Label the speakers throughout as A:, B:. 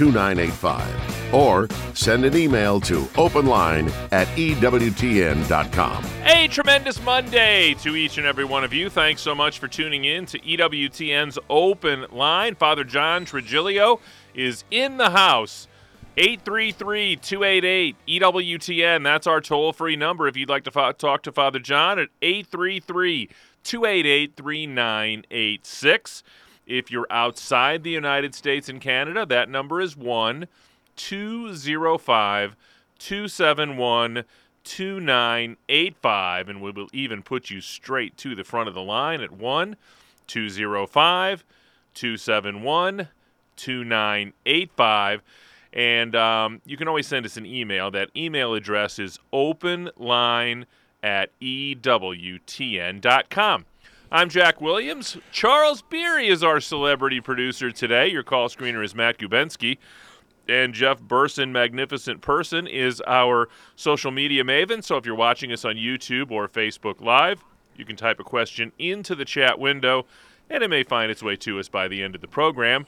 A: 2985 or send an email to openline at EWTN.com.
B: A tremendous Monday to each and every one of you. Thanks so much for tuning in to EWTN's Open Line. Father John Trigilio is in the house. 833 288 EWTN. That's our toll free number if you'd like to fo- talk to Father John at 833 288 3986. If you're outside the United States and Canada, that number is 1 205 271 2985. And we will even put you straight to the front of the line at 1 205 271 2985. And um, you can always send us an email. That email address is openline at EWTN.com. I'm Jack Williams. Charles Beery is our celebrity producer today. Your call screener is Matt Gubensky. And Jeff Burson, Magnificent Person, is our social media maven. So if you're watching us on YouTube or Facebook Live, you can type a question into the chat window, and it may find its way to us by the end of the program.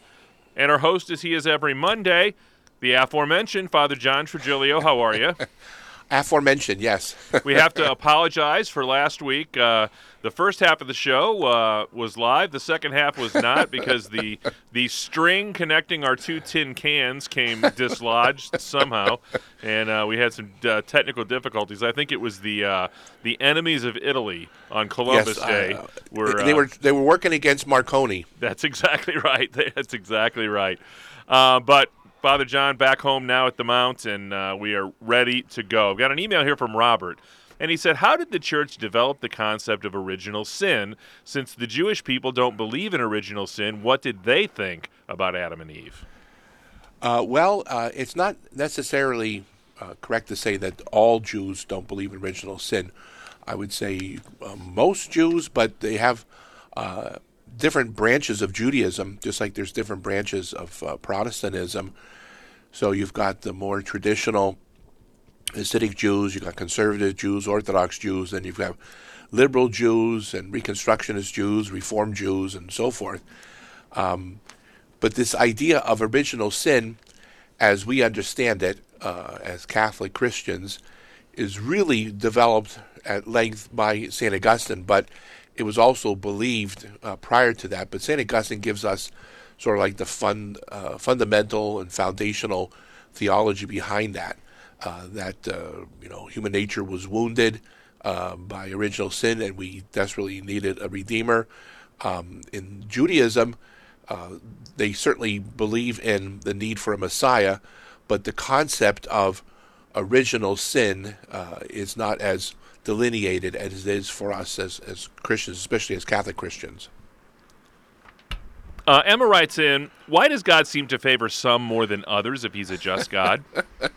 B: And our host, as he is every Monday, the aforementioned Father John Trigilio. How are you?
C: Aforementioned, yes.
B: we have to apologize for last week. Uh, the first half of the show uh, was live. The second half was not because the the string connecting our two tin cans came dislodged somehow, and uh, we had some uh, technical difficulties. I think it was the uh, the enemies of Italy on Columbus
C: yes,
B: Day.
C: uh,
B: were,
C: they were they were working against Marconi.
B: That's exactly right. That's exactly right. Uh, but Father John back home now at the Mount, and uh, we are ready to go. I've got an email here from Robert, and he said, How did the church develop the concept of original sin? Since the Jewish people don't believe in original sin, what did they think about Adam and Eve?
C: Uh, well, uh, it's not necessarily uh, correct to say that all Jews don't believe in original sin. I would say uh, most Jews, but they have uh, different branches of Judaism, just like there's different branches of uh, Protestantism. So you've got the more traditional Hasidic Jews, you've got conservative Jews, Orthodox Jews, then you've got liberal Jews and Reconstructionist Jews, Reform Jews, and so forth. Um, but this idea of original sin, as we understand it uh, as Catholic Christians, is really developed at length by St. Augustine, but it was also believed uh, prior to that. But St. Augustine gives us sort of like the fun, uh, fundamental and foundational theology behind that. Uh, that uh, you know, human nature was wounded uh, by original sin, and we desperately needed a redeemer. Um, in Judaism, uh, they certainly believe in the need for a Messiah, but the concept of original sin uh, is not as delineated as it is for us as, as Christians, especially as Catholic Christians.
B: Uh, Emma writes in, Why does God seem to favor some more than others if he's a just God?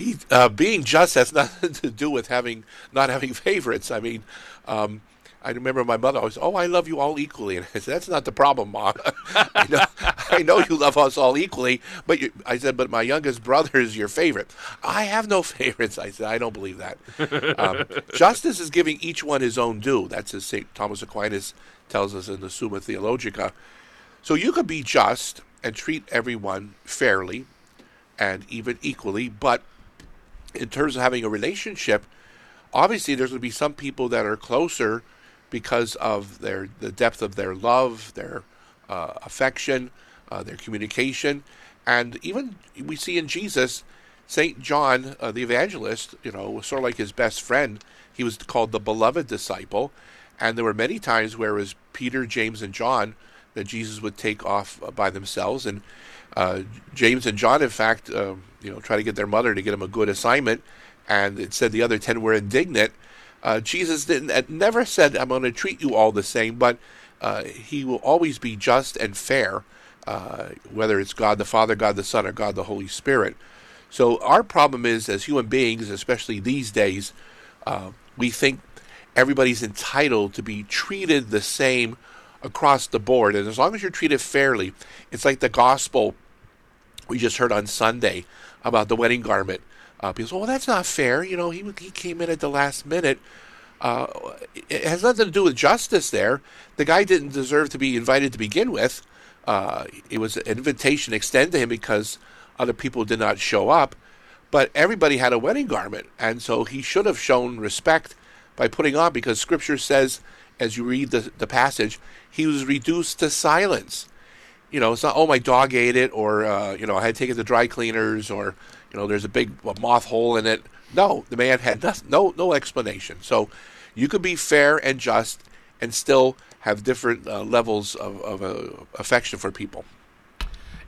C: He, uh, being just has nothing to do with having not having favorites. I mean, um, I remember my mother always, "Oh, I love you all equally," and I said, "That's not the problem, Mom. I, know, I know you love us all equally, but you, I said, but my youngest brother is your favorite. I have no favorites." I said, "I don't believe that. Um, justice is giving each one his own due. That's as Saint Thomas Aquinas tells us in the Summa Theologica. So you could be just and treat everyone fairly and even equally, but in terms of having a relationship, obviously there's going to be some people that are closer because of their the depth of their love, their uh, affection, uh, their communication, and even we see in Jesus, Saint John uh, the evangelist, you know, was sort of like his best friend. He was called the beloved disciple, and there were many times where it was Peter, James, and John that Jesus would take off uh, by themselves, and uh, James and John, in fact, uh, you know, try to get their mother to get him a good assignment, and it said the other ten were indignant. Uh, Jesus didn't never said, "I'm going to treat you all the same," but uh, he will always be just and fair, uh, whether it's God the Father, God the Son, or God the Holy Spirit. So our problem is, as human beings, especially these days, we think everybody's entitled to be treated the same across the board. And as long as you're treated fairly, it's like the gospel we just heard on Sunday about the wedding garment. Uh, people say, well, that's not fair. You know, he, he came in at the last minute. Uh, it has nothing to do with justice there. The guy didn't deserve to be invited to begin with. Uh, it was an invitation extended to him because other people did not show up. But everybody had a wedding garment, and so he should have shown respect by putting on because Scripture says, as you read the, the passage, he was reduced to silence. You know, it's not, oh, my dog ate it, or, uh, you know, I had to take it to dry cleaners, or, you know, there's a big moth hole in it. No, the man had no, no explanation. So you could be fair and just and still have different uh, levels of, of uh, affection for people.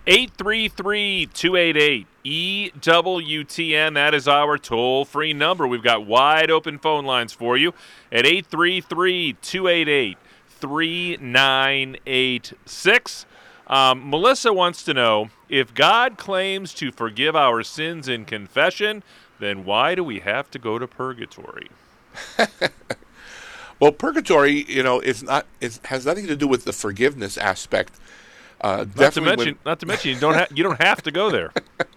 B: 833 288 EWTN. That is our toll free number. We've got wide open phone lines for you at 833 288 3986. Um, Melissa wants to know if God claims to forgive our sins in confession, then why do we have to go to purgatory?
C: well, purgatory, you know, it's not it has nothing to do with the forgiveness aspect.
B: Uh, not to mention, when, not to mention, you don't ha- you don't have to go there.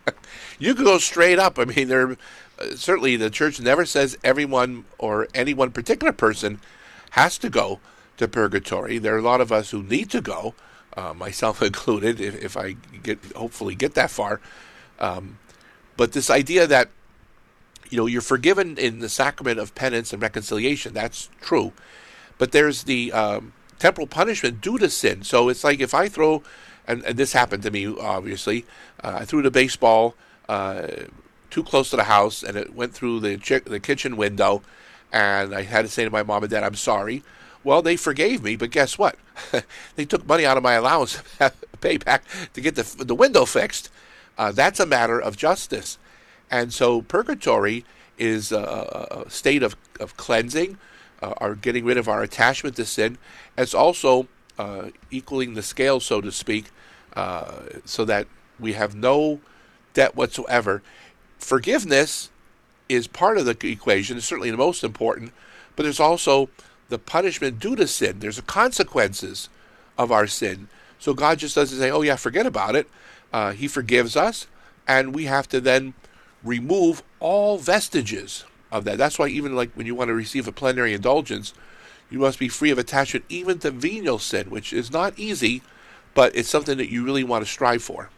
C: you could go straight up. I mean, there uh, certainly the church never says everyone or any one particular person has to go to purgatory. There are a lot of us who need to go, uh, myself included, if, if, I get hopefully get that far. Um, but this idea that you know you're forgiven in the sacrament of penance and reconciliation that's true, but there's the um, temporal punishment due to sin. So it's like if I throw, and, and this happened to me obviously, uh, I threw the baseball uh, too close to the house and it went through the chi- the kitchen window, and I had to say to my mom and dad, "I'm sorry." Well, they forgave me, but guess what? they took money out of my allowance to pay back to get the the window fixed. Uh, that's a matter of justice, and so purgatory is a, a state of, of cleansing uh, are getting rid of our attachment to sin. It's also uh, equaling the scale, so to speak, uh, so that we have no debt whatsoever. Forgiveness is part of the equation, it's certainly the most important, but there's also the punishment due to sin. There's the consequences of our sin. So God just doesn't say, oh, yeah, forget about it. Uh, he forgives us, and we have to then remove all vestiges of that. That's why even like when you want to receive a plenary indulgence, you must be free of attachment even to venial sin, which is not easy, but it's something that you really want to strive for.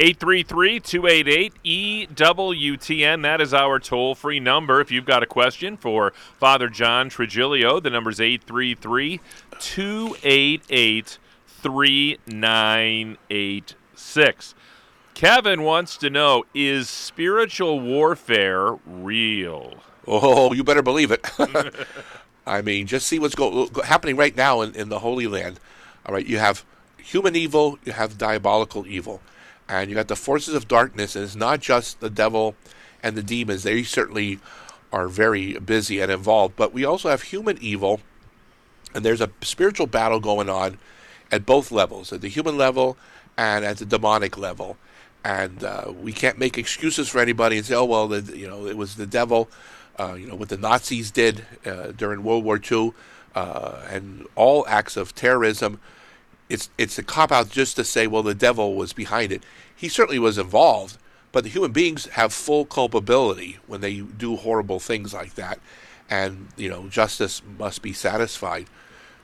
B: 833-288-EWTN. That is our toll-free number. If you've got a question for Father John Trigilio, the number is 833-288-3986. Kevin wants to know is spiritual warfare real?
C: Oh, you better believe it. I mean, just see what's go, go, happening right now in, in the Holy Land. All right, you have human evil, you have diabolical evil, and you got the forces of darkness, and it's not just the devil and the demons. They certainly are very busy and involved, but we also have human evil, and there's a spiritual battle going on at both levels, at the human level and at the demonic level and uh, we can't make excuses for anybody and say, "Oh well, the, you know, it was the devil." Uh, you know what the Nazis did uh, during World War II, uh, and all acts of terrorism. It's it's a cop out just to say, "Well, the devil was behind it." He certainly was involved, but the human beings have full culpability when they do horrible things like that, and you know justice must be satisfied.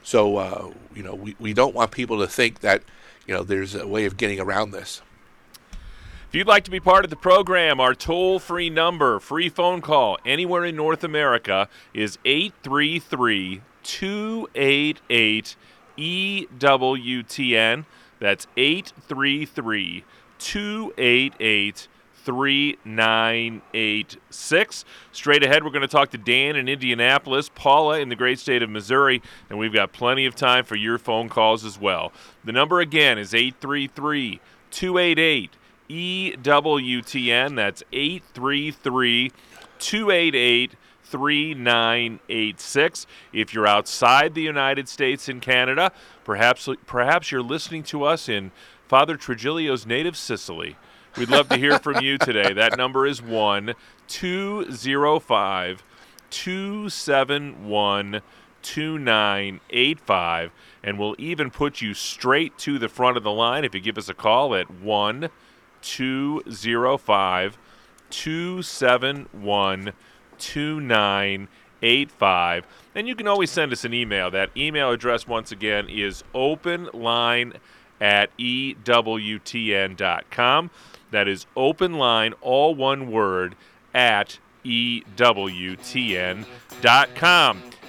C: So uh, you know we, we don't want people to think that you know there's a way of getting around this.
B: If you'd like to be part of the program, our toll free number, free phone call anywhere in North America is 833 288 EWTN. That's 833 288 3986. Straight ahead, we're going to talk to Dan in Indianapolis, Paula in the great state of Missouri, and we've got plenty of time for your phone calls as well. The number again is 833 288 EWTN. That's 833 288 3986. If you're outside the United States and Canada, perhaps perhaps you're listening to us in Father Trigilio's native Sicily. We'd love to hear from you today. That number is 1 205 271 2985. And we'll even put you straight to the front of the line if you give us a call at 1 205 271 2985. And you can always send us an email. That email address, once again, is openline at EWTN.com. That is openline, all one word, at EWTN.com.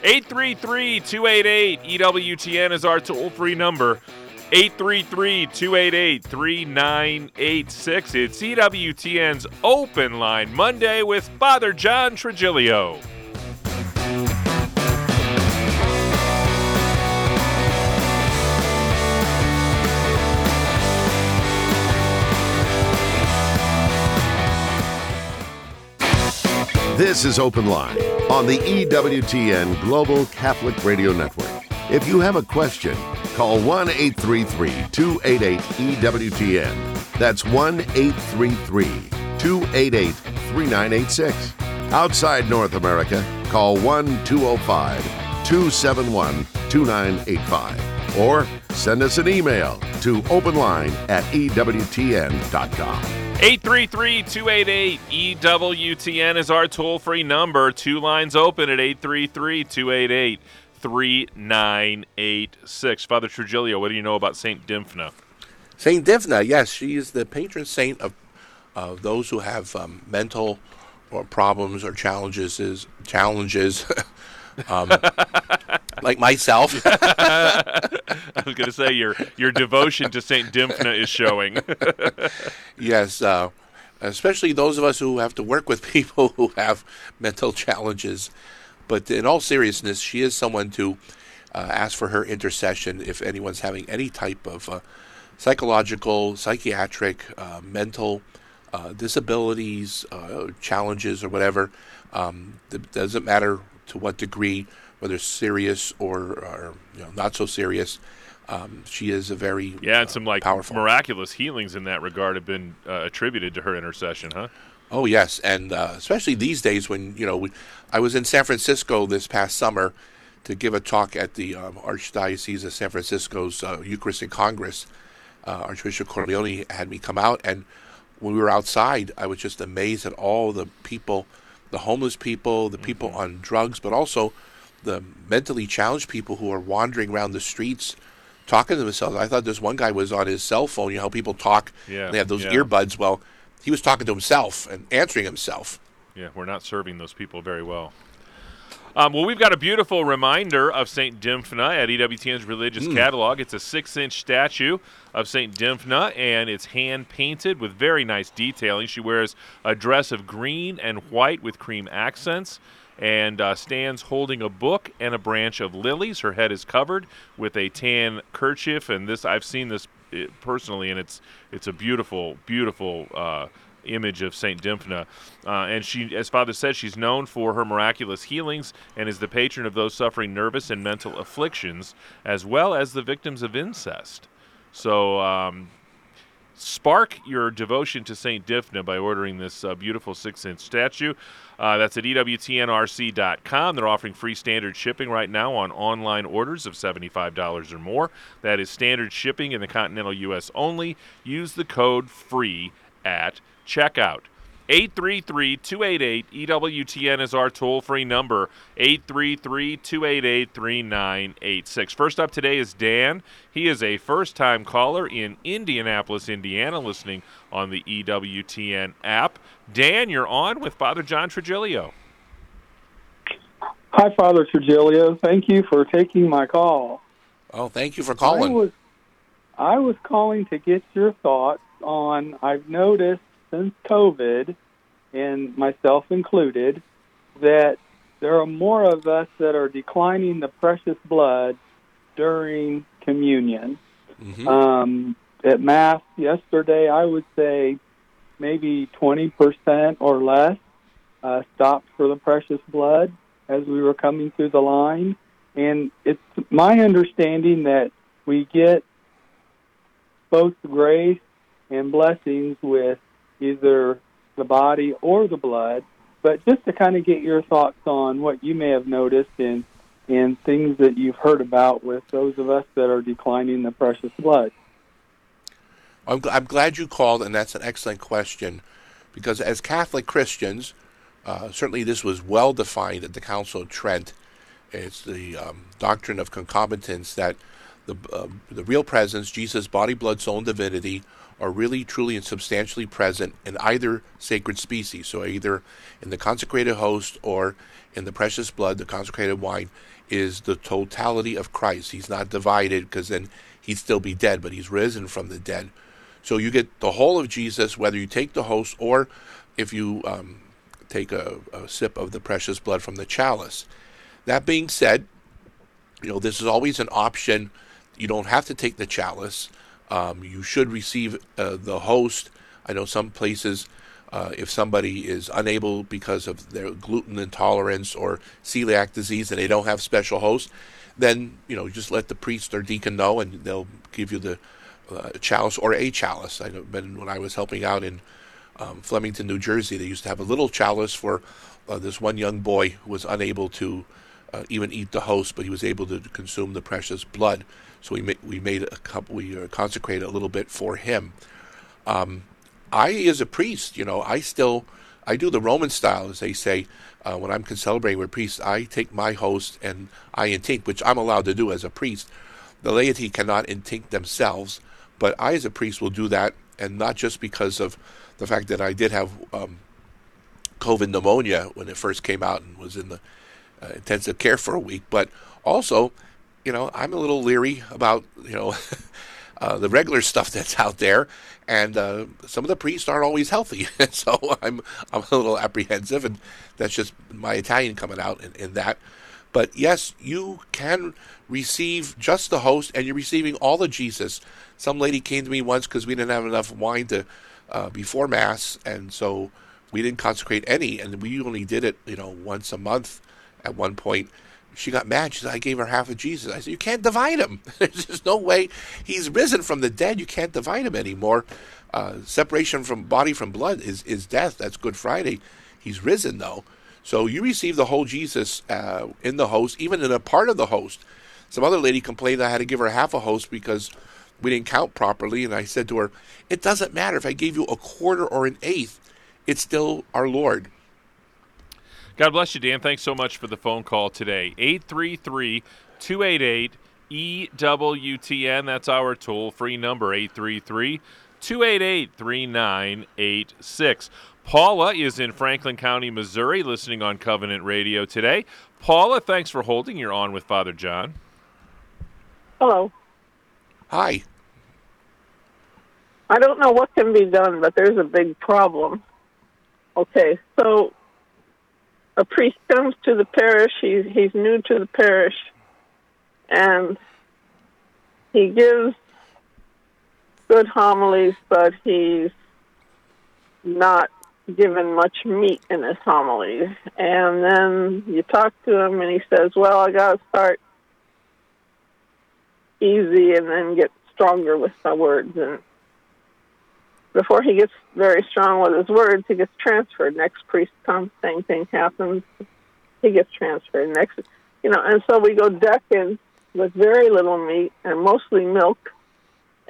B: 833 288 EWTN is our toll free number. 833 288 3986. It's EWTN's Open Line Monday with Father John Trigilio.
A: This is Open Line on the EWTN Global Catholic Radio Network. If you have a question, call 1 833 288 EWTN. That's 1 833 288 3986. Outside North America, call 1 205 271 2985. Or send us an email to openline at EWTN.com.
B: 833 288 EWTN is our toll free number. Two lines open at 833 288 3986. Father Trigilio, what do you know about St. Dymphna?
C: Saint Dymphna, yes, she is the patron saint of of those who have um, mental or problems or challenges. Is challenges, um, like myself.
B: I was going to say your your devotion to St. Dymphna is showing.
C: yes, uh, especially those of us who have to work with people who have mental challenges. But in all seriousness, she is someone to uh, ask for her intercession if anyone's having any type of uh, psychological, psychiatric, uh, mental uh, disabilities, uh, challenges, or whatever. Um, it doesn't matter to what degree, whether serious or, or you know, not so serious. Um, she is a very
B: yeah, and some like
C: powerful.
B: miraculous healings in that regard have been uh, attributed to her intercession, huh?
C: Oh yes, and uh, especially these days when you know we, I was in San Francisco this past summer to give a talk at the um, Archdiocese of San Francisco's uh, Eucharistic Congress. Uh, Archbishop Cordileone had me come out, and when we were outside, I was just amazed at all the people, the homeless people, the people
B: Mm-hmm.
C: on drugs, but also the mentally challenged people who are wandering around the streets talking to themselves. I thought this one guy was on his cell phone. You know how people talk,
B: Yeah,
C: they have those
B: yeah.
C: earbuds. Well, he was talking to himself and answering himself.
B: Yeah, we're not serving those people very well. Um, well, we've got a beautiful reminder of St. Dymphna at EWTN's religious catalog. It's a six inch statue of St. Dymphna, and it's hand painted with very nice detailing. She wears a dress of green and white with cream accents and uh, stands holding a book and a branch of lilies. Her head is covered with a tan kerchief, and this I've seen this uh, personally, and it's it's a beautiful, beautiful uh, image of Saint Dymphna, uh, and she, as Father said, she's known for her miraculous healings and is the patron of those suffering nervous and mental afflictions, as well as the victims of incest. So. Um, Spark your devotion to St. Dymphna by ordering this uh, beautiful six inch statue. Uh, that's at EWTNRC.com. They're offering free standard shipping right now on online orders of $75 or more. That is standard shipping in the continental U.S. only. Use the code FREE at checkout. 833 288 EWTN is our toll free number. 833 288 3986. First up today is Dan. He is a first time caller in Indianapolis, Indiana, listening on the EWTN app. Dan, you're on with Father John Trigilio.
D: Hi, Father Trigilio. Thank you for taking my call.
C: Oh, thank you for
D: I
C: calling.
D: was, I was calling to get your thoughts on. I've noticed since COVID, and myself included, that there are more of us that are declining the precious blood during communion.
C: Mhm.
D: Um, at Mass yesterday, I would say maybe 20% or less uh, stopped for the precious blood as we were coming through the line. And it's my understanding that we get both grace and blessings with either the body or the blood. But just to kind of get your thoughts on what you may have noticed and and things that you've heard about with those of us that are declining the precious blood.
C: I'm, I'm glad you called, and that's an excellent question, because as Catholic Christians, uh, certainly this was well defined at the Council of Trent. It's the um, doctrine of concomitance that the uh, the real presence, Jesus' body, blood, soul, and divinity, are really, truly, and substantially present in either sacred species. So either in the consecrated host or in the precious blood, the consecrated wine, is the totality of Christ. He's not divided because then he'd still be dead, but he's risen from the dead. So you get the whole of Jesus, whether you take the host or if you um, take a, a sip of the precious blood from the chalice. That being said, you know, this is always an option. You don't have to take the chalice. Um, you should receive uh, the host. I know some places, uh, if somebody is unable because of their gluten intolerance or celiac disease and they don't have special host, then you know just let the priest or deacon know and they'll give you the uh, chalice or a chalice. I know when I was helping out in um, Flemington, New Jersey, they used to have a little chalice for uh, this one young boy who was unable to uh, even eat the host, but he was able to consume the precious blood. So we ma- we made a couple, we uh, consecrated a little bit for him. Um, I, as a priest, you know, I still I do the Roman style, as they say. Uh, when I'm celebrating with priests, I take my host and I intinct, which I'm allowed to do as a priest. The laity cannot intinct themselves, but I, as a priest, will do that, and not just because of the fact that I did have um, COVID pneumonia when it first came out and was in the uh, intensive care for a week, but also, you know, I'm a little leery about you know uh, the regular stuff that's out there, and uh, some of the priests aren't always healthy, so I'm I'm a little apprehensive, and that's just my Italian coming out in, in that. But yes, you can receive just the host, and you're receiving all the Jesus. Some lady came to me once because we didn't have enough wine to uh, before Mass, and so we didn't consecrate any, and we only did it, you know, once a month. At one point, she got mad. She said, "I gave her half of Jesus." I said, "You can't divide him. There's just no way. He's risen from the dead. You can't divide him anymore. Uh, separation from body from blood is is death. That's Good Friday. He's risen though." So you receive the whole Jesus uh, in the host, even in a part of the host. Some other lady complained I had to give her half a host because we didn't count properly. And I said to her, It doesn't matter if I gave you a quarter or an eighth, it's still our Lord.
B: God bless you, Dan. Thanks so much for the phone call today. 833 288 EWTN. That's our toll free number, 833 288 3986. Paula is in Franklin County, Missouri, listening on Covenant Radio today. Paula, thanks for holding. You're on with Father John.
E: Hello.
C: Hi.
E: I don't know what can be done, but there's a big problem. Okay, so a priest comes to the parish. He's he's new to the parish, and he gives good homilies, but he's not given much meat in his homilies. And then you talk to him, and he says, "Well, I got to start easy and then get stronger with my words." And before he gets very strong with his words, he gets transferred. Next priest comes, same thing happens. He gets transferred. Next, you know, and so we go decades with very little meat and mostly milk,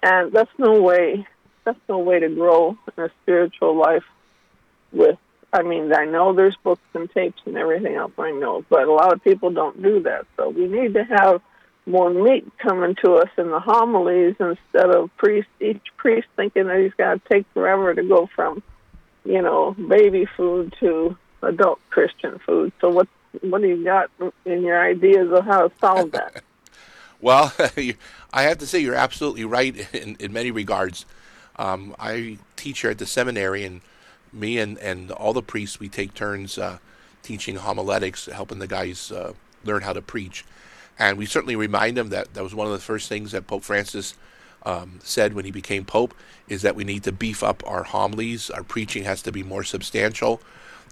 E: and that's no way. That's no way to grow in a spiritual life. With, I mean, I know there's books and tapes and everything else. I know, but a lot of people don't do that. So we need to have more meat coming to us in the homilies instead of priest each priest thinking that he's got to take forever to go from you know baby food to adult christian food. So what what do you got in your ideas of how to solve that?
C: Well i have to say you're absolutely right in, in many regards. Um, i teach here at the seminary and me and, and all the priests we take turns uh, teaching homiletics helping the guys uh, learn how to preach and we certainly remind them that that was one of the first things that Pope Francis um, said when he became Pope is that we need to beef up our homilies. Our preaching has to be more substantial.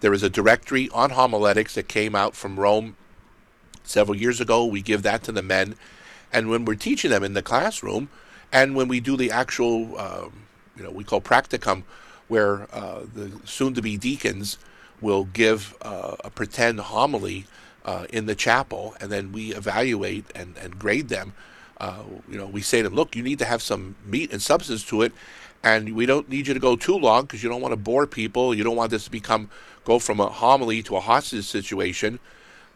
C: There is a directory on homiletics that came out from Rome several years ago. We give that to the men. And when we're teaching them in the classroom, and when we do the actual, um, you know, we call practicum, where uh, the soon-to-be deacons will give uh, a pretend homily uh, in the chapel, and then we evaluate and, and grade them. Uh, you know, we say to them, look, you need to have some meat and substance to it, and we don't need you to go too long because you don't want to bore people. You don't want this to become go from a homily to a hostage situation.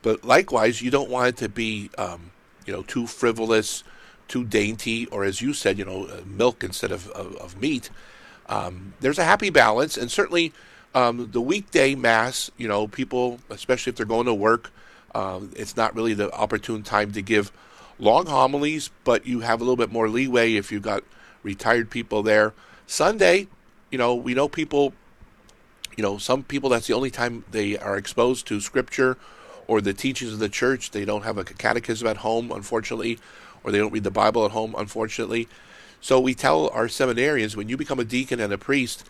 C: But likewise, you don't want it to be, um, you know, too frivolous, too dainty, or as you said, you know, uh, milk instead of, of, of meat. Um, there's a happy balance, and certainly um, the weekday mass, you know, people, especially if they're going to work, um, it's not really the opportune time to give long homilies, but you have a little bit more leeway if you've got retired people there. Sunday, you know, we know people, you know, some people that's the only time they are exposed to scripture or the teachings of the church. They don't have a catechism at home, unfortunately, or they don't read the Bible at home, unfortunately. So we tell our seminarians when you become a deacon and a priest,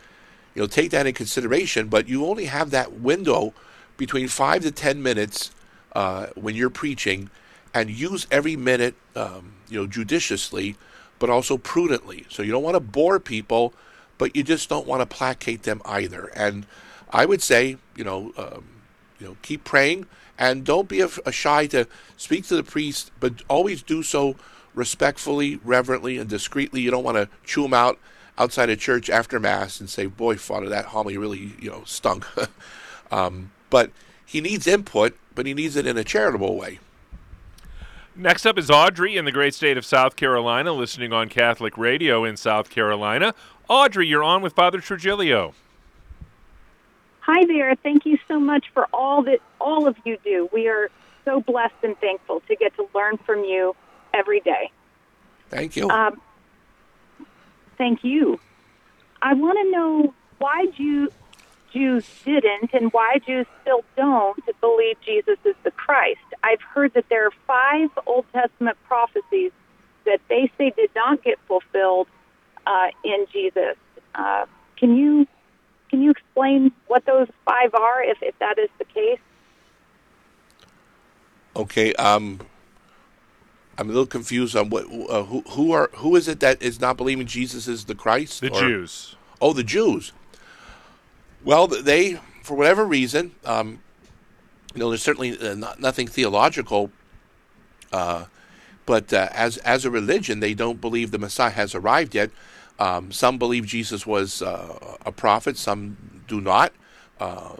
C: you know, take that in consideration, but you only have that window between five to ten minutes uh, when you're preaching, and use every minute, um, you know, judiciously, but also prudently. So you don't want to bore people, but you just don't want to placate them either. And I would say, you know, um, you know, keep praying and don't be a, a shy to speak to the priest, but always do so respectfully, reverently, and discreetly. You don't want to chew them out outside of church after mass and say, "Boy, Father, that homily really, you know, stunk." um, but he needs input, but he needs it in a charitable way.
B: Next up is Audrey in the great state of South Carolina, listening on Catholic radio in South Carolina. Audrey, you're on with Father Trigilio.
F: Hi there. Thank you so much for all that all of you do. We are so blessed and thankful to get to learn from you every day.
C: Thank you.
F: Um, thank you. I want to know why Jew, Jews didn't and why Jews still don't believe Jesus is the Christ. I've heard that there are five Old Testament prophecies that they say did not get fulfilled uh, in Jesus. Uh, can you can you explain what those five are, if, if that is the case?
C: Okay. Um, I'm a little confused on what uh, who who are who is it that is not believing Jesus is the Christ?
B: The
C: or-
B: Jews.
C: Oh, the Jews. Well, they, for whatever reason, um, you know, there's certainly uh, not, nothing theological, uh, but uh, as as a religion, they don't believe the Messiah has arrived yet. Um, some believe Jesus was uh, a prophet, some do not. Uh,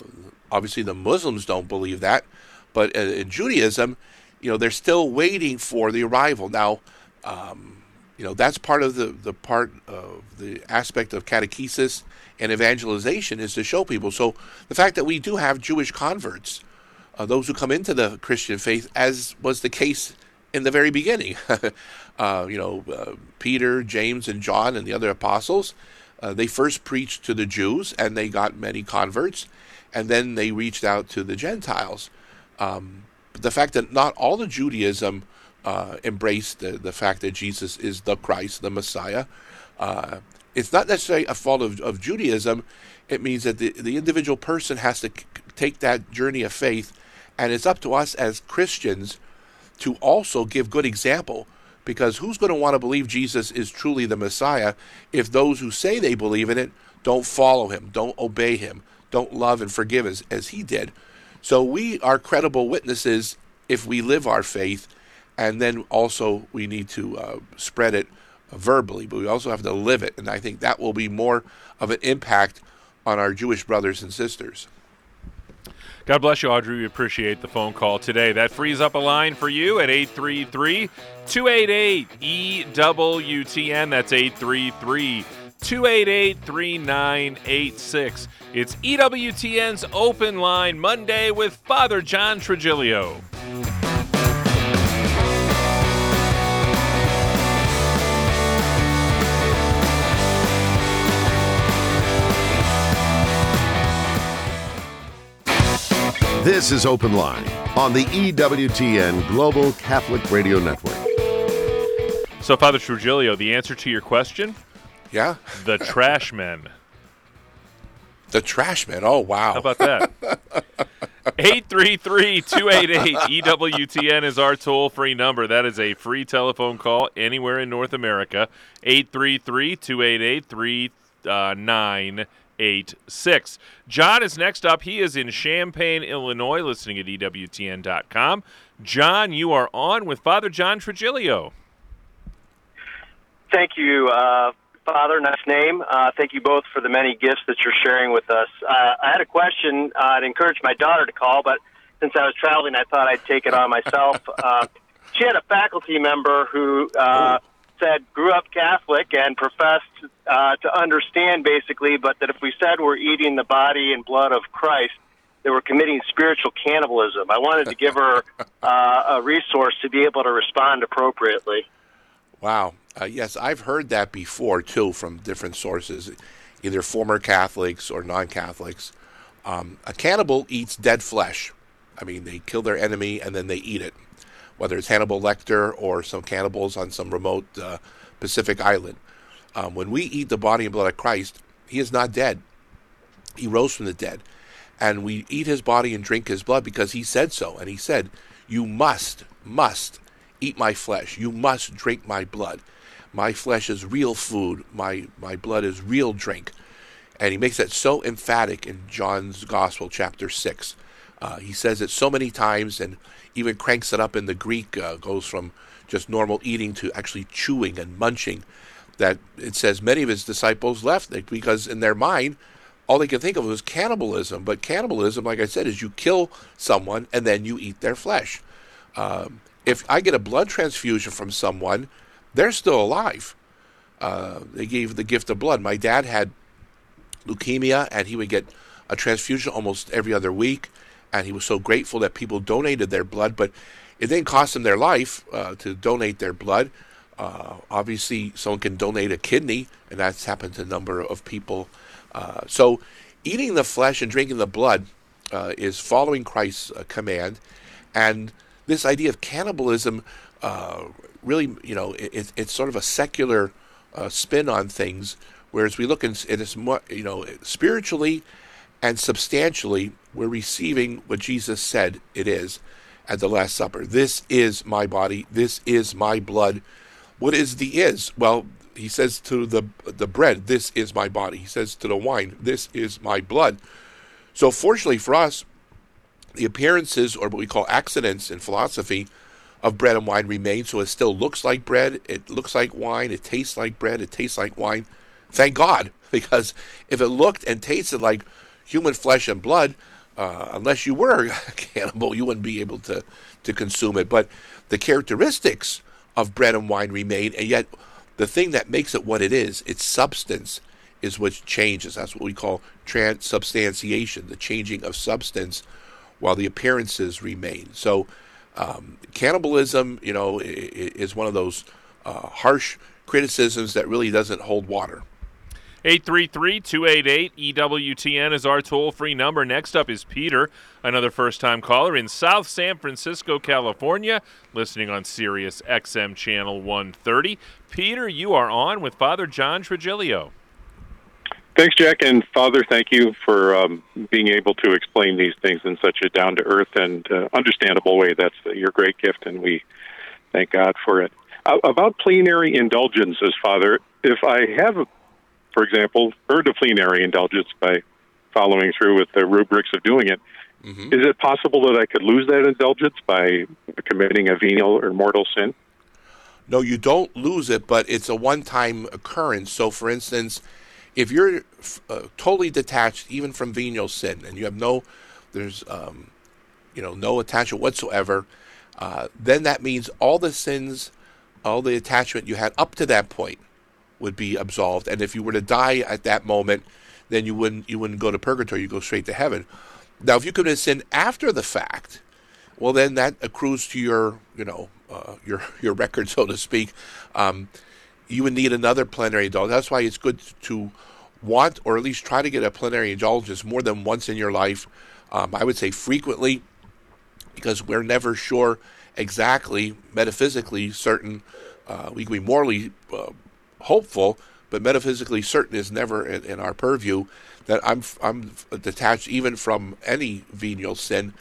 C: obviously, the Muslims don't believe that, but uh, in Judaism, you know, they're still waiting for the arrival. Now, um, you know, that's part of the, the part of the aspect of catechesis and evangelization is to show people. So the fact that we do have Jewish converts, uh, those who come into the Christian faith, as was the case in the very beginning, uh, you know, uh, Peter, James, and John, and the other apostles, uh, they first preached to the Jews and they got many converts, and then they reached out to the Gentiles. Um, the fact that not all of Judaism uh, embraced the, the fact that Jesus is the Christ, the Messiah, uh, it's not necessarily a fault of, of Judaism. It means that the, the individual person has to c- take that journey of faith, and it's up to us as Christians to also give good example. Because who's going to want to believe Jesus is truly the Messiah if those who say they believe in it don't follow him, don't obey him, don't love and forgive as, as he did? So we are credible witnesses if we live our faith, and then also we need to uh, spread it verbally, but we also have to live it. And I think that will be more of an impact on our Jewish brothers and sisters.
B: God bless you, Audrey. We appreciate the phone call today. That frees up a line for you at 833 288 EWTN. That's 833 288 3986. It's EWTN's Open Line Monday with Father John Trigilio.
A: This is Open Line on the EWTN Global Catholic Radio Network.
B: So, Father Trigilio, the answer to your question
C: Yeah?
B: the trash men.
C: The trash man. Oh, wow.
B: How about that? 833 288 EWTN is our toll free number. That is a free telephone call anywhere in North America. 833 288 3986. Uh, 866. John is next up. He is in Champaign, Illinois, listening at EWTN.com. John, you are on with Father John Trigilio.
G: Thank you, uh, Father. Nice name. Uh, thank you both for the many gifts that you're sharing with us. Uh, I had a question. Uh, I'd encourage my daughter to call, but since I was traveling, I thought I'd take it on myself. uh, she had a faculty member who uh, said grew up Catholic and professed uh, to understand basically, but that if we said we're eating the body and blood of Christ, they were committing spiritual cannibalism. I wanted to give her uh, a resource to be able to respond appropriately.
C: Wow. Uh, yes, I've heard that before too from different sources, either former Catholics or non-Catholics. Um, a cannibal eats dead flesh. I mean, they kill their enemy and then they eat it, whether it's Hannibal Lecter or some cannibals on some remote uh, Pacific island. Um, when we eat the body and blood of Christ, he is not dead. He rose from the dead. And we eat his body and drink his blood because he said so. And he said, You must, must eat my flesh. You must drink my blood. My flesh is real food. My, my blood is real drink. And he makes that so emphatic in John's Gospel, chapter 6. Uh, he says it so many times and even cranks it up in the Greek, uh, goes from just normal eating to actually chewing and munching. That it says many of his disciples left because in their mind, all they could think of was cannibalism. But cannibalism, like I said, is you kill someone and then you eat their flesh. Um, if I get a blood transfusion from someone, they're still alive. Uh, they gave the gift of blood. My dad had leukemia, and he would get a transfusion almost every other week. And he was so grateful that people donated their blood, but it didn't cost them their life uh, to donate their blood. Uh, obviously, someone can donate a kidney, and that's happened to a number of people. Uh, so, eating the flesh and drinking the blood uh, is following Christ's uh, command, and this idea of cannibalism uh, really, you know, it, it's sort of a secular spin on things. Whereas we look and it is more, you know, spiritually and substantially, we're receiving what Jesus said it is at the Last Supper. This is my body. This is my blood. What is the is? Well, he says to the the bread, "This is my body." He says to the wine, "This is my blood." So, fortunately for us, the appearances, or what we call accidents in philosophy, of bread and wine remain. So it still looks like bread, it looks like wine, it tastes like bread, it tastes like wine. Thank God, because if it looked and tasted like human flesh and blood, uh, unless you were a cannibal, you wouldn't be able to, to consume it. But the characteristics of bread and wine remain, and yet the thing that makes it what it is, its substance, is what changes. That's what we call transubstantiation, the changing of substance while the appearances remain. So, um, cannibalism, you know, is one of those uh, harsh criticisms that really doesn't hold water.
B: 833-288-EWTN is our toll-free number. Next up is Peter, another first-time caller in South San Francisco, California, listening on Sirius XM channel 130. Peter, you are on with Father John Trigilio.
H: Thanks, Jack, and Father. Thank you for um, being able to explain these things in such a down-to-earth and uh, understandable way. That's your great gift, and we thank God for it. Uh, about plenary indulgences, Father, if I have, for example, a plenary indulgence by following through with the rubrics of doing it,
C: Mhm.
H: is it possible that I could lose that indulgence by committing a venial or mortal sin?
C: No, you don't lose it, but it's a one-time occurrence. So, for instance, if you're uh, totally detached even from venial sin, and you have no, there's, um, you know, no attachment whatsoever, uh, then that means all the sins, all the attachment you had up to that point, would be absolved. And if you were to die at that moment, then you wouldn't you wouldn't go to purgatory. You go straight to heaven. Now, if you commit sin after the fact, well, then that accrues to your, you know, uh, your your record, so to speak. Um, you would need another plenary indulgence. That's why it's good to want, or at least try to get a plenary indulgence more than once in your life. Um, I would say frequently, because we're never sure exactly, metaphysically certain. Uh, we can be morally uh, hopeful, but metaphysically certain is never in, in our purview. That I'm I'm detached even from any venial sin,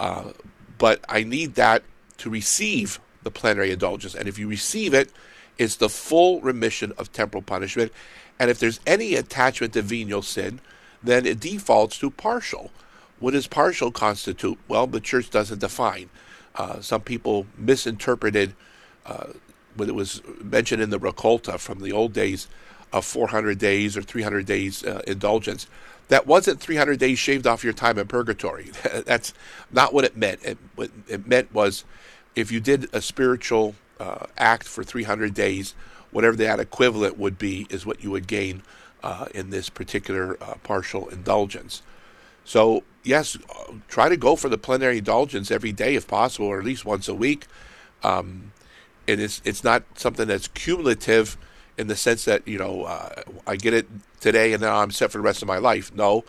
C: uh, but I need that to receive the plenary indulgence. And if you receive it, it's the full remission of temporal punishment. And if there's any attachment to venial sin, then it defaults to partial. What does partial constitute? Well, the church doesn't define. Uh, some people misinterpreted uh, what it was mentioned in the Raccolta from the old days of 400 days or 300 days uh, indulgence. That wasn't 300 days shaved off your time in purgatory. That's not what it meant. It, what it meant was if you did a spiritual uh, act for 300 days, whatever that equivalent would be is what you would gain uh, in this particular uh, partial indulgence. So, yes, try to go for the plenary indulgence every day if possible, or at least once a week. Um, and it's it's not something that's cumulative in the sense that you know uh, I get it today and now I'm set for the rest of my life. No,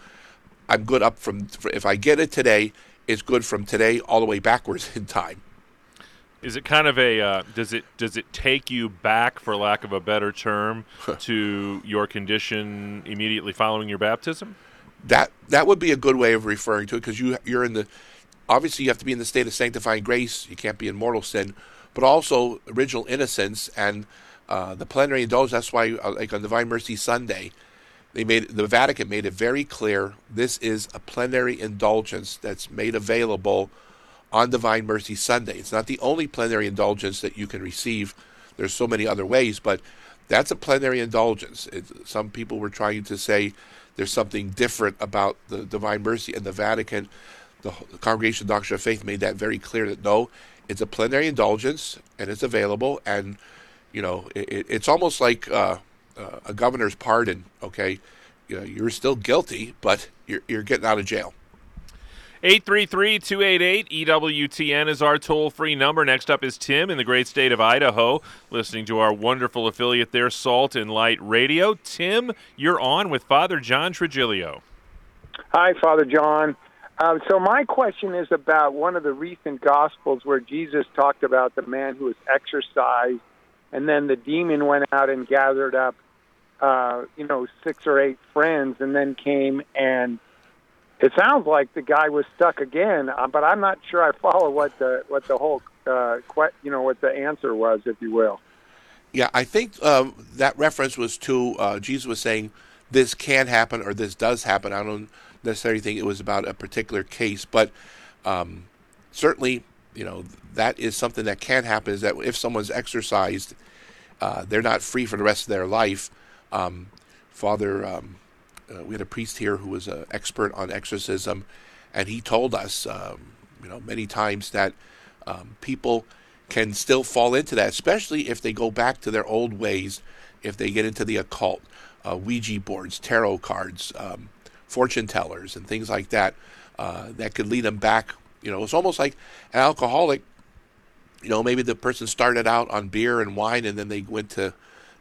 C: I'm good up from if I get it today, it's good from today all the way backwards in time.
B: Is it kind of a uh, does it does it take you back, for lack of a better term, to your condition immediately following your baptism?
C: That that would be a good way of referring to it because you you're in the obviously you have to be in the state of sanctifying grace. You can't be in mortal sin, but also original innocence and uh, the plenary indulgence. That's why, uh, like on Divine Mercy Sunday, they made the Vatican made it very clear this is a plenary indulgence that's made available on Divine Mercy Sunday. It's not the only plenary indulgence that you can receive. There's so many other ways, but that's a plenary indulgence. It, some people were trying to say there's something different about the Divine Mercy and the Vatican. The, the Congregation of Doctrine of Faith made that very clear that no, it's a plenary indulgence and it's available and you know, it, it's almost like uh, uh, a governor's pardon. Okay, you know, you're still guilty, but you're you're getting out of jail.
B: 833-288-EWTN is our toll-free number. Next up is Tim in the great state of Idaho, listening to our wonderful affiliate there, Salt and Light Radio. Tim, you're on with Father John Trigilio.
I: Hi, Father John. Uh, so my question is about one of the recent Gospels where Jesus talked about the man who was exorcised and then the demon went out and gathered up uh, you know six or eight friends and then came and it sounds like the guy was stuck again uh, but i'm not sure i follow what the what the whole uh, que- you know what the answer was if you will.
C: Yeah i think um, that reference was to uh, jesus was saying this can happen or this does happen. I don't necessarily think it was about a particular case but um, certainly you know that is something that can happen. Is that if someone's exorcised, uh, they're not free for the rest of their life. Um, Father, um, uh, we had a priest here who was an expert on exorcism, and he told us, um, you know, many times that um, people can still fall into that, especially if they go back to their old ways, if they get into the occult, uh, Ouija boards, tarot cards, um, fortune tellers, and things like that. Uh, that could lead them back you know, it's almost like an alcoholic. You know, maybe the person started out on beer and wine, and then they went to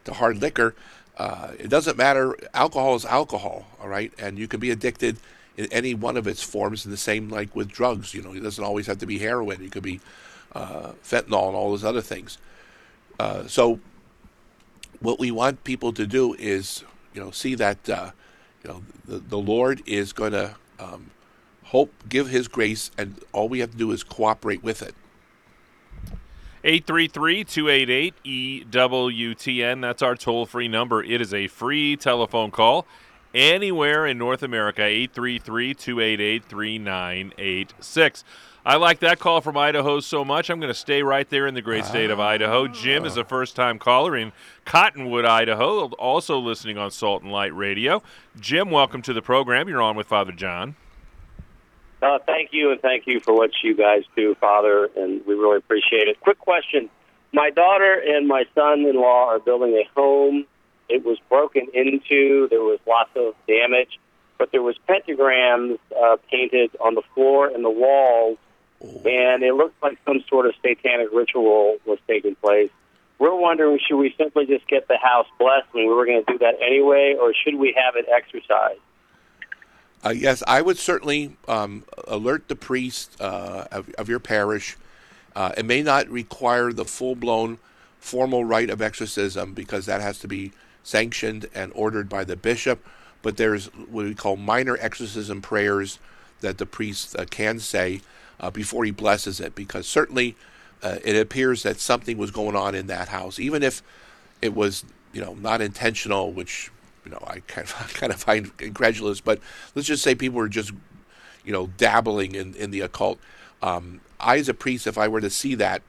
C: to hard liquor. Uh, it doesn't matter. Alcohol is alcohol, all right, and you can be addicted in any one of its forms. And the same like with drugs. You know, it doesn't always have to be heroin. It could be uh, fentanyl and all those other things. Uh, so, what we want people to do is, you know, see that uh, you know the, the Lord is going to um, hope, give His grace, and all we have to do is cooperate with it.
B: 833-288-EWTN. That's our toll-free number. It is a free telephone call anywhere in North America. 833-288-3986. I like that call from Idaho so much. I'm going to stay right there in the great state of Idaho. Jim is a first-time caller in Cottonwood, Idaho, also listening on Salt and Light Radio. Jim, welcome to the program. You're on with Father John.
J: Uh, thank you, and thank you for what you guys do, Father, and we really appreciate it. Quick question. My daughter and my son in law are building a home. It was broken into, there was lots of damage, but there was pentagrams uh, painted on the floor and the walls, and it looked like some sort of satanic ritual was taking place. We're wondering should we simply just get the house blessed and we were going to do that anyway, or should we have it exorcised?
C: Uh, yes, I would certainly um, alert the priest uh, of, of, your parish. Uh, it may not require the full blown formal rite of exorcism because that has to be sanctioned and ordered by the bishop, but there's what we call minor exorcism prayers that the priest uh, can say uh, before he blesses it because certainly uh, it appears that something was going on in that house, even if it was you know not intentional, which you know, I kind of, kind of find incredulous. But let's just say people were just, you know, dabbling in, in the occult. Um, I, as a priest, if I were to see that,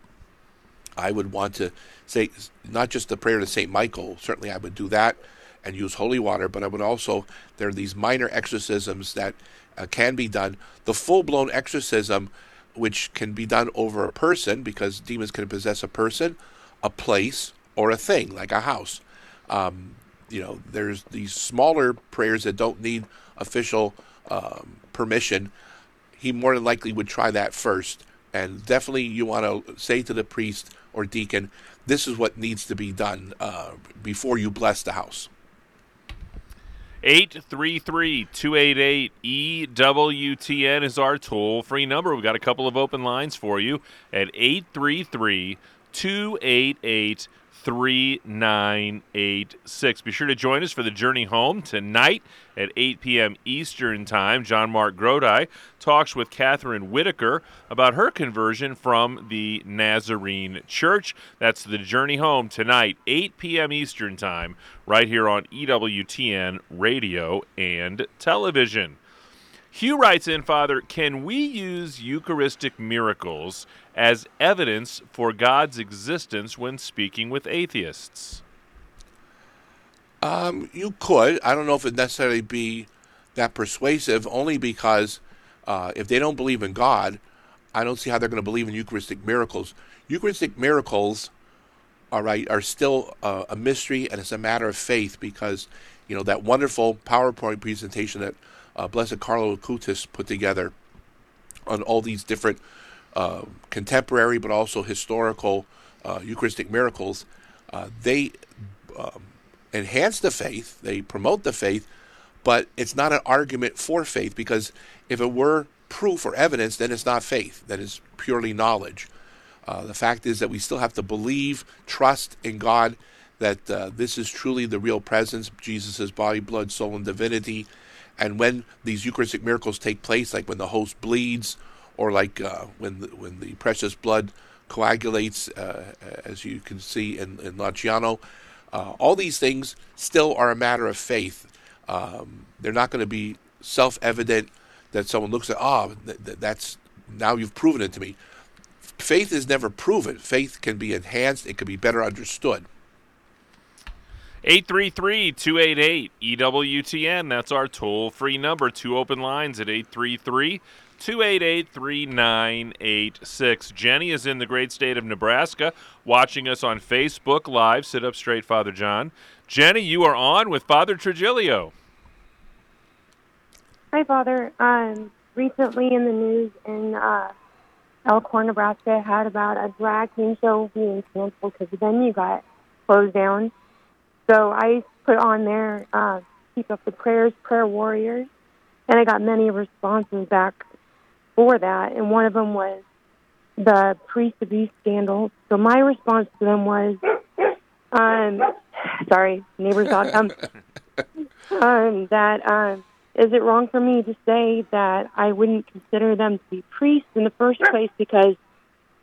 C: I would want to say not just the prayer to Saint Michael. Certainly, I would do that and use holy water. But I would also there are these minor exorcisms that uh, can be done. The full blown exorcism, which can be done over a person, because demons can possess a person, a place, or a thing like a house. Um, you know, there's these smaller prayers that don't need official um, permission. He more than likely would try that first. And definitely, you want to say to the priest or deacon, this is what needs to be done uh, before you bless the house.
B: 833 288 EWTN is our toll free number. We've got a couple of open lines for you at 833 288 3986. Be sure to join us for the journey home tonight at 8 p.m. Eastern Time. JonMarc Grodi talks with Catherine Whitaker about her conversion from the Nazarene Church. That's the journey home tonight, 8 p.m. Eastern Time, right here on EWTN Radio and Television. Hugh writes in, Father, can we use Eucharistic miracles as evidence for God's existence when speaking with atheists?
C: Um, you could. I don't know if it necessarily be that persuasive, only because uh, if they don't believe in God, I don't see how they're going to believe in Eucharistic miracles. Eucharistic miracles, all right, are still uh, a mystery, and it's a matter of faith because you know that wonderful PowerPoint presentation that uh, Blessed Carlo Acutis put together on all these different uh, contemporary but also historical uh, Eucharistic miracles. Uh, they um, enhance the faith, they promote the faith, but it's not an argument for faith because if it were proof or evidence, then it's not faith, that is purely knowledge. Uh, the fact is that we still have to believe, trust in God that uh, this is truly the real presence, Jesus' body, blood, soul, and divinity, and when these Eucharistic miracles take place, like when the host bleeds, or like uh, when the, when the precious blood coagulates, uh, as you can see in, in Lanciano, uh, all these things still are a matter of faith. Um, they're not going to be self-evident that someone looks at, ah, oh, th- th- that's now you've proven it to me. Faith is never proven. Faith can be enhanced. It can be better understood.
B: 833 288 EWTN. That's our toll free number. Two open lines at 833 288 3986. Jenny is in the great state of Nebraska watching us on Facebook Live. Sit up straight, Father John. Jenny, you are on with Father Trigilio.
K: Hi, Father. Um, recently in the news in uh, Elkhorn, Nebraska, had about a drag queen show being canceled because the venue got closed down. So I put on there, uh, keep up the prayers, prayer warriors, and I got many responses back for that. And one of them was the priest abuse scandal. So my response to them was, um, sorry, neighbor's dog, um, um, that um, is it wrong for me to say that I wouldn't consider them to be priests in the first place because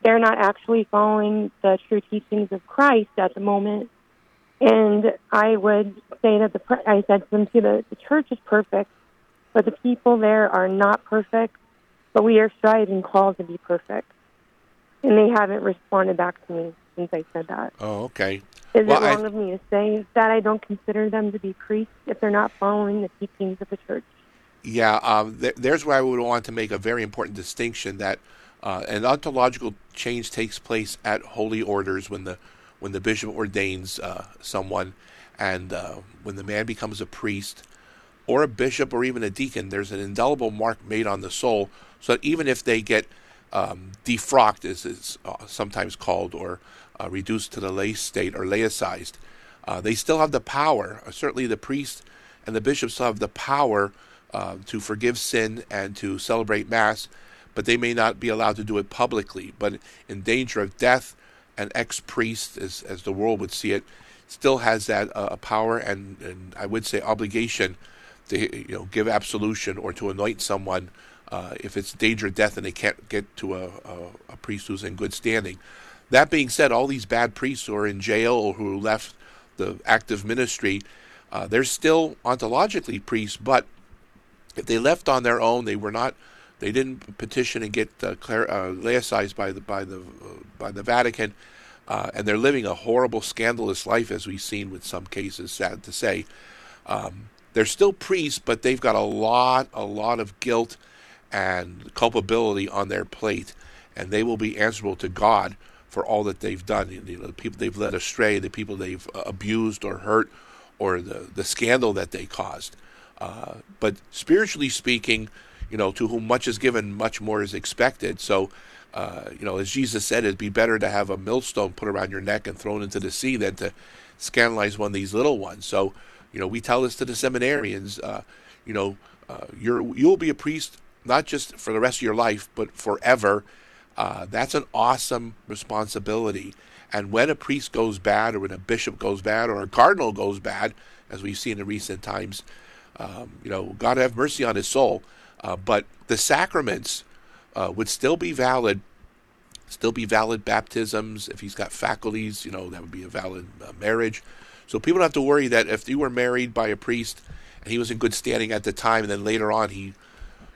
K: they're not actually following the true teachings of Christ at the moment? And I would say that the I said to them too, the, the church is perfect, but the people there are not perfect. But we are striving called to be perfect, and they haven't responded back to me since I said that.
C: Oh, okay.
K: Is
C: well,
K: it wrong
C: I,
K: of me to say that I don't consider them to be priests if they're not following the teachings of the church?
C: Yeah, um, th- there's where I would want to make a very important distinction that uh, an ontological change takes place at holy orders when the when the bishop ordains uh, someone, and uh, when the man becomes a priest, or a bishop, or even a deacon, there's an indelible mark made on the soul, so that even if they get um, defrocked, as it's uh, sometimes called, or uh, reduced to the lay state or laicized, uh, they still have the power. Uh, certainly, the priest and the bishop still have the power to forgive sin and to celebrate mass, but they may not be allowed to do it publicly. But in danger of death an ex priest, as, as the world would see it, still has that uh, power and, and I would say obligation to you know give absolution or to anoint someone uh, if it's danger of death and they can't get to a, a, a, priest who's in good standing. That being said, all these bad priests who are in jail or who left the active ministry, uh, they're still ontologically priests, but if they left on their own, they were not, they didn't petition and get uh, clar- uh, laicized by the by the by the Vatican, uh, and they're living a horrible, scandalous life, as we've seen with some cases. Sad to say, um, they're still priests, but they've got a lot, a lot of guilt and culpability on their plate, and they will be answerable to God for all that they've done. You know, the people they've led astray, the people they've uh, abused or hurt, or the the scandal that they caused. Uh, but spiritually speaking, you know, to whom much is given, much more is expected. So, uh, you know, as Jesus said, it'd be better to have a millstone put around your neck and thrown into the sea than to scandalize one of these little ones. So, you know, we tell this to the seminarians. Uh, you know, uh, you're you'll be a priest not just for the rest of your life, but forever. Uh, that's an awesome responsibility. And when a priest goes bad, or when a bishop goes bad, or a cardinal goes bad, as we've seen in recent times, um, you know, God have mercy on his soul. Uh, but the sacraments uh, would still be valid, still be valid baptisms. If he's got faculties, you know, that would be a valid uh, marriage. So people don't have to worry that if you were married by a priest and he was in good standing at the time, and then later on he,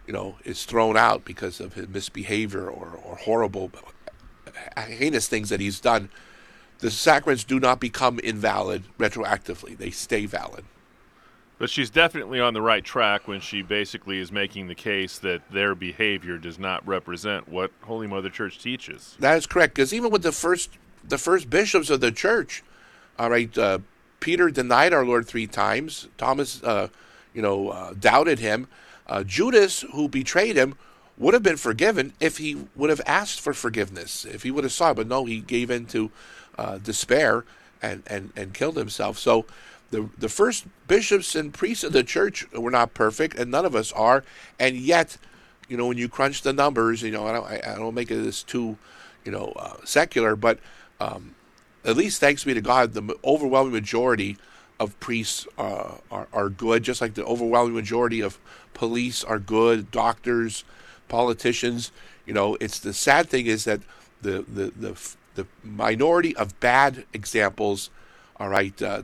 C: you know, is thrown out because of his misbehavior or, or horrible, heinous things that he's done, the sacraments do not become invalid retroactively. They stay valid.
B: But she's definitely on the right track when she basically is making the case that their behavior does not represent what Holy Mother Church teaches.
C: That is correct. Because even with the first, the first bishops of the church, all right, uh, Peter denied our Lord three times. Thomas, uh, you know, uh, doubted him. Uh, Judas, who betrayed him, would have been forgiven if he would have asked for forgiveness, if he would have sought. But no, he gave in to uh, despair and, and, and killed himself. So the the first bishops and priests of the church were not perfect, and none of us are. And yet, you know, when you crunch the numbers, you know, I don't I, don't make this too, you know, uh, secular, but um, at least thanks be to God, the overwhelming majority of priests uh, are are good, just like the overwhelming majority of police are good, doctors, politicians. You know, it's the sad thing is that the the the the minority of bad examples, all right, uh,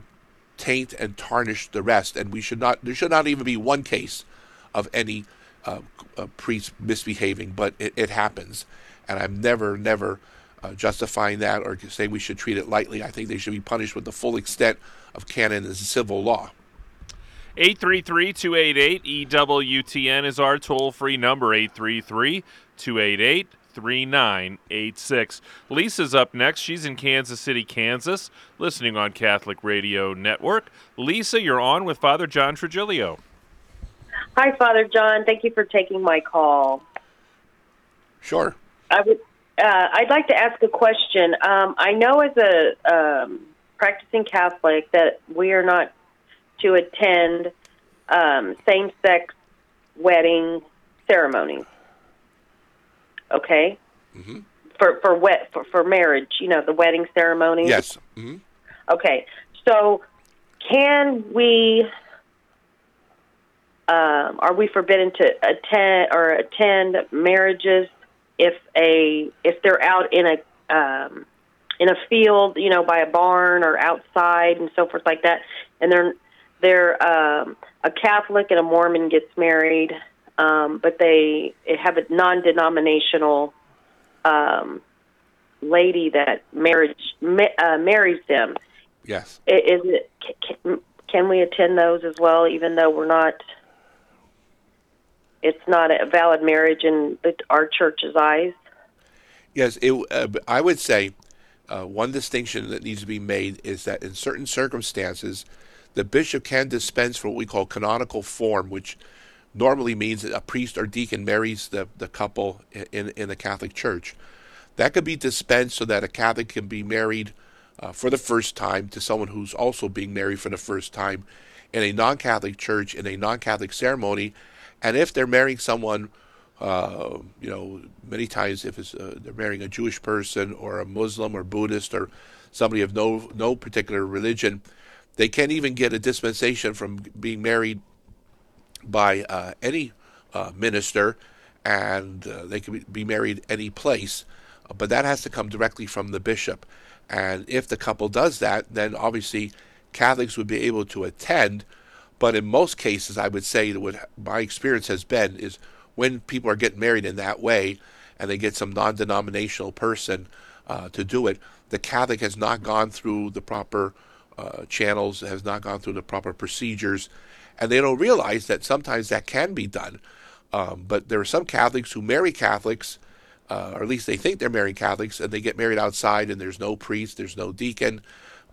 C: taint and tarnish the rest. And we should not. There should not even be one case of any uh, uh, priest misbehaving, but it, it, happens, and I'm never, never uh, justifying that or saying we should treat it lightly. I think they should be punished with the full extent of canon and civil law.
B: 833 288 EWTN is our toll free number, 833 288 3986. Lisa's up next. She's in Kansas City, Kansas, listening on Catholic Radio Network. Lisa, you're on with Father John Trigilio.
L: Hi, Father John. Thank you for taking my call.
C: Sure.
L: I would. Uh, I'd like to ask a question. Um, I know as a um, practicing Catholic that we are not to attend um, same-sex wedding ceremonies okay?
C: Mm-hmm.
L: For for wet for, for marriage, you know, the wedding ceremony.
C: Yes. Mm-hmm.
L: Okay, so can we? Um, are we forbidden to attend or attend marriages if a if they're out in a um, in a field, you know, by a barn or outside and so forth like that, and they're they're um, a Catholic and a Mormon gets married, um, but they have a non-denominational um, lady that marriage uh, marries them.
C: Yes.
L: Is it? Can, can we attend those as well, even though we're not? It's not a valid marriage in the, our church's eyes.
C: Yes, it, uh, I would say uh, one distinction that needs to be made is that in certain circumstances, the bishop can dispense for what we call canonical form, which normally means that a priest or deacon marries the, the couple in, in the Catholic Church. That could be dispensed so that a Catholic can be married uh, for the first time to someone who's also being married for the first time in a non Catholic church, in a non Catholic ceremony. And if they're marrying someone, uh, you know, many times if it's, uh, they're marrying a Jewish person or a Muslim or Buddhist or somebody of no, no particular religion, they can't even get a dispensation from being married by uh, any uh, minister, and uh, they can be married any place, but that has to come directly from the bishop. And if the couple does that, then obviously Catholics would be able to attend. But in most cases, I would say that what my experience has been is when people are getting married in that way and they get some non denominational person uh, to do it, the Catholic has not gone through the proper uh, channels, has not gone through the proper procedures, and they don't realize that sometimes that can be done. Um, but there are some Catholics who marry Catholics, uh, or at least they think they're marrying Catholics, and they get married outside, and there's no priest, there's no deacon.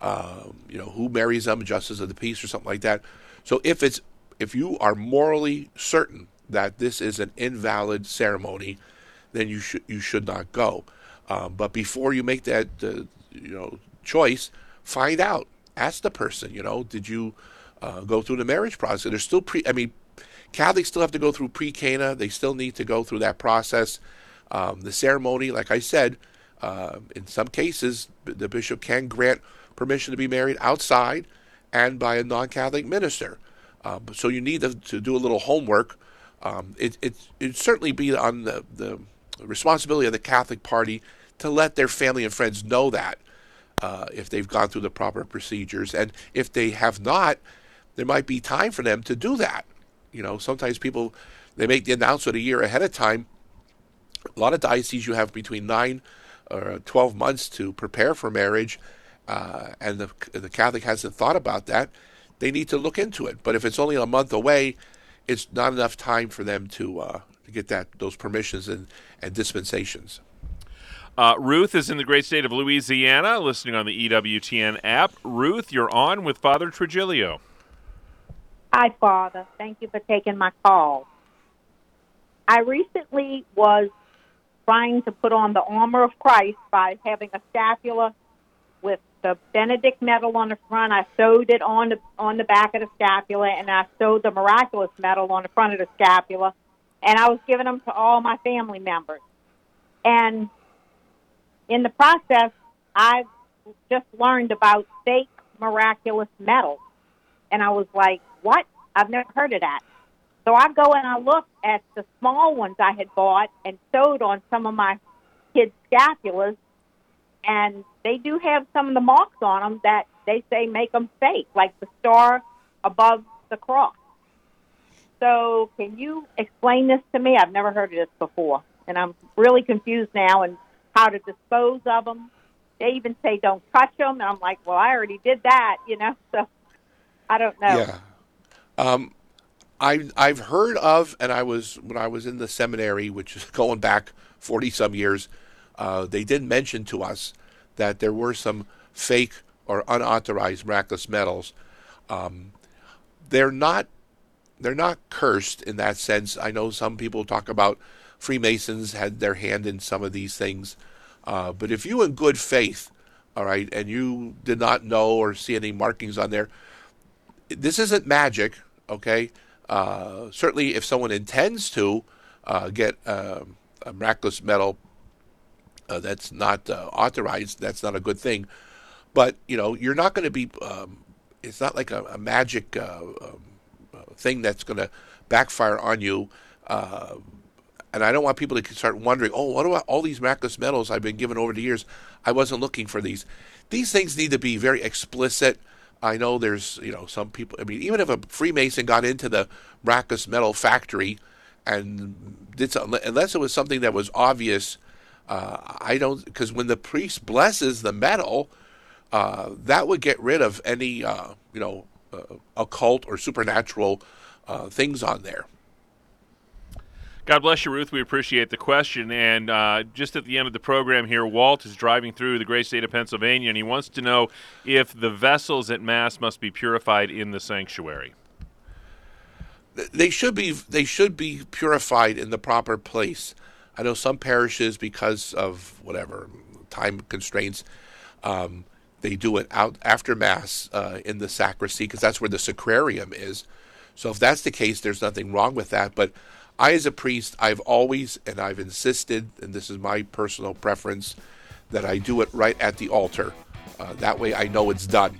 C: Um, you know, who marries them, justice of the peace, or something like that. So if it's if you are morally certain that this is an invalid ceremony, then you should you should not go. Um, but before you make that uh, you know choice, find out. Ask the person. You know, did you uh, go through the marriage process? There's still pre. I mean, Catholics still have to go through pre-Cana. They still need to go through that process. Um, the ceremony, like I said, uh, in some cases, the bishop can grant permission to be married outside and by a non-Catholic minister. Um, so you need to, to, do a little homework. Um, it it it certainly be on the, the responsibility of the Catholic Party to let their family and friends know that uh, if they've gone through the proper procedures, and if they have not, there might be time for them to do that. You know, sometimes people they make the announcement a year ahead of time. A lot of dioceses you have between nine or twelve months to prepare for marriage, uh, and the the Catholic hasn't thought about that. They need to look into it. But if it's only a month away, it's not enough time for them to uh, to get that those permissions and, and dispensations.
B: Uh, Ruth is in the great state of Louisiana, listening on the EWTN app. Ruth, you're on with Father Trigilio.
M: Hi, Father. Thank you for taking my call. I recently was trying to put on the armor of Christ by having a scapula with the Benedict medal on the front. I sewed it on the on the back of the scapula, and I sewed the miraculous medal on the front of the scapula, and I was giving them to all my family members. And in the process, I've just learned about fake miraculous medals, and I was like, "What? I've never heard of that." So I go and I look at the small ones I had bought and sewed on some of my kids' scapulas, and they do have some of the marks on them that they say make them fake, like the star above the cross. So, can you explain this to me? I've never heard of this before, and I'm really confused now and how to dispose of them. They even say don't touch them, and I'm like, well, I already did that, you know. So, I don't know.
C: Yeah. Um, I I've heard of, and I was when I was in the seminary, which is going back forty some years. Uh, they did mention to us that there were some fake or unauthorized miraculous medals. Um, they're not they're not cursed in that sense. I know some people talk about Freemasons had their hand in some of these things, uh, but if you in good faith, all right, and you did not know or see any markings on there, this isn't magic, okay? Uh, certainly, if someone intends to uh, get uh, a miraculous uh, that's not uh, authorized, that's not a good thing. But you know, you're not going to be. Um, it's not like a, a magic uh, um, thing that's going to backfire on you. and I don't want people to start wondering, oh, what about all these miraculous medals I've been given over the years? I wasn't looking for these. These things need to be very explicit. I know there's, you know, some people. I mean, even if a Freemason got into the miraculous medal factory and did something, unless it was something that was obvious uh, I don't because when the priest blesses the medal, uh, that would get rid of any uh, you know uh, occult or supernatural uh, things on there.
B: God bless you, Ruth. We appreciate the question. And uh, just at the end of the program here, Walt is driving through the great state of Pennsylvania, and he wants to know if the vessels at Mass must be purified in the sanctuary.
C: They should be. They should be purified in the proper place. I know some parishes, because of whatever time constraints, um, they do it out after Mass uh, in the sacristy because that's where the sacrarium is. So if that's the case, there's nothing wrong with that. But I, as a priest, I've always and I've insisted, and this is my personal preference, that I do it right at the altar. Uh, that way, I know it's done.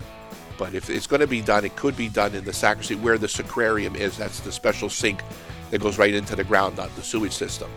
C: But if it's going to be done, it could be done in the sacristy where the sacrarium is. That's the special sink that goes right into the ground, not the sewage system.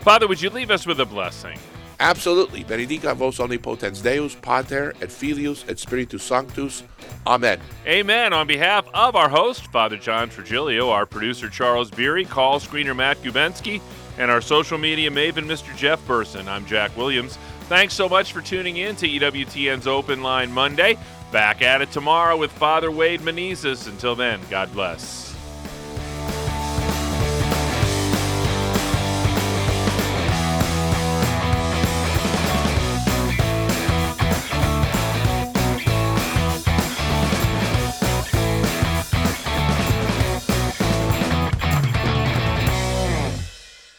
B: Father, would you leave us with a blessing?
C: Absolutely. Benedicat vos omnipotens Deus, Pater, et Filius, et Spiritus Sanctus. Amen.
B: Amen. On behalf of our host, Father John Trigilio, our producer, Charles Beery, call screener, Matt Gubensky, and our social media maven, Mr. Jeff Burson, I'm Jack Williams. Thanks so much for tuning in to EWTN's Open Line Monday. Back at it tomorrow with Father Wade Menezes. Until then, God bless.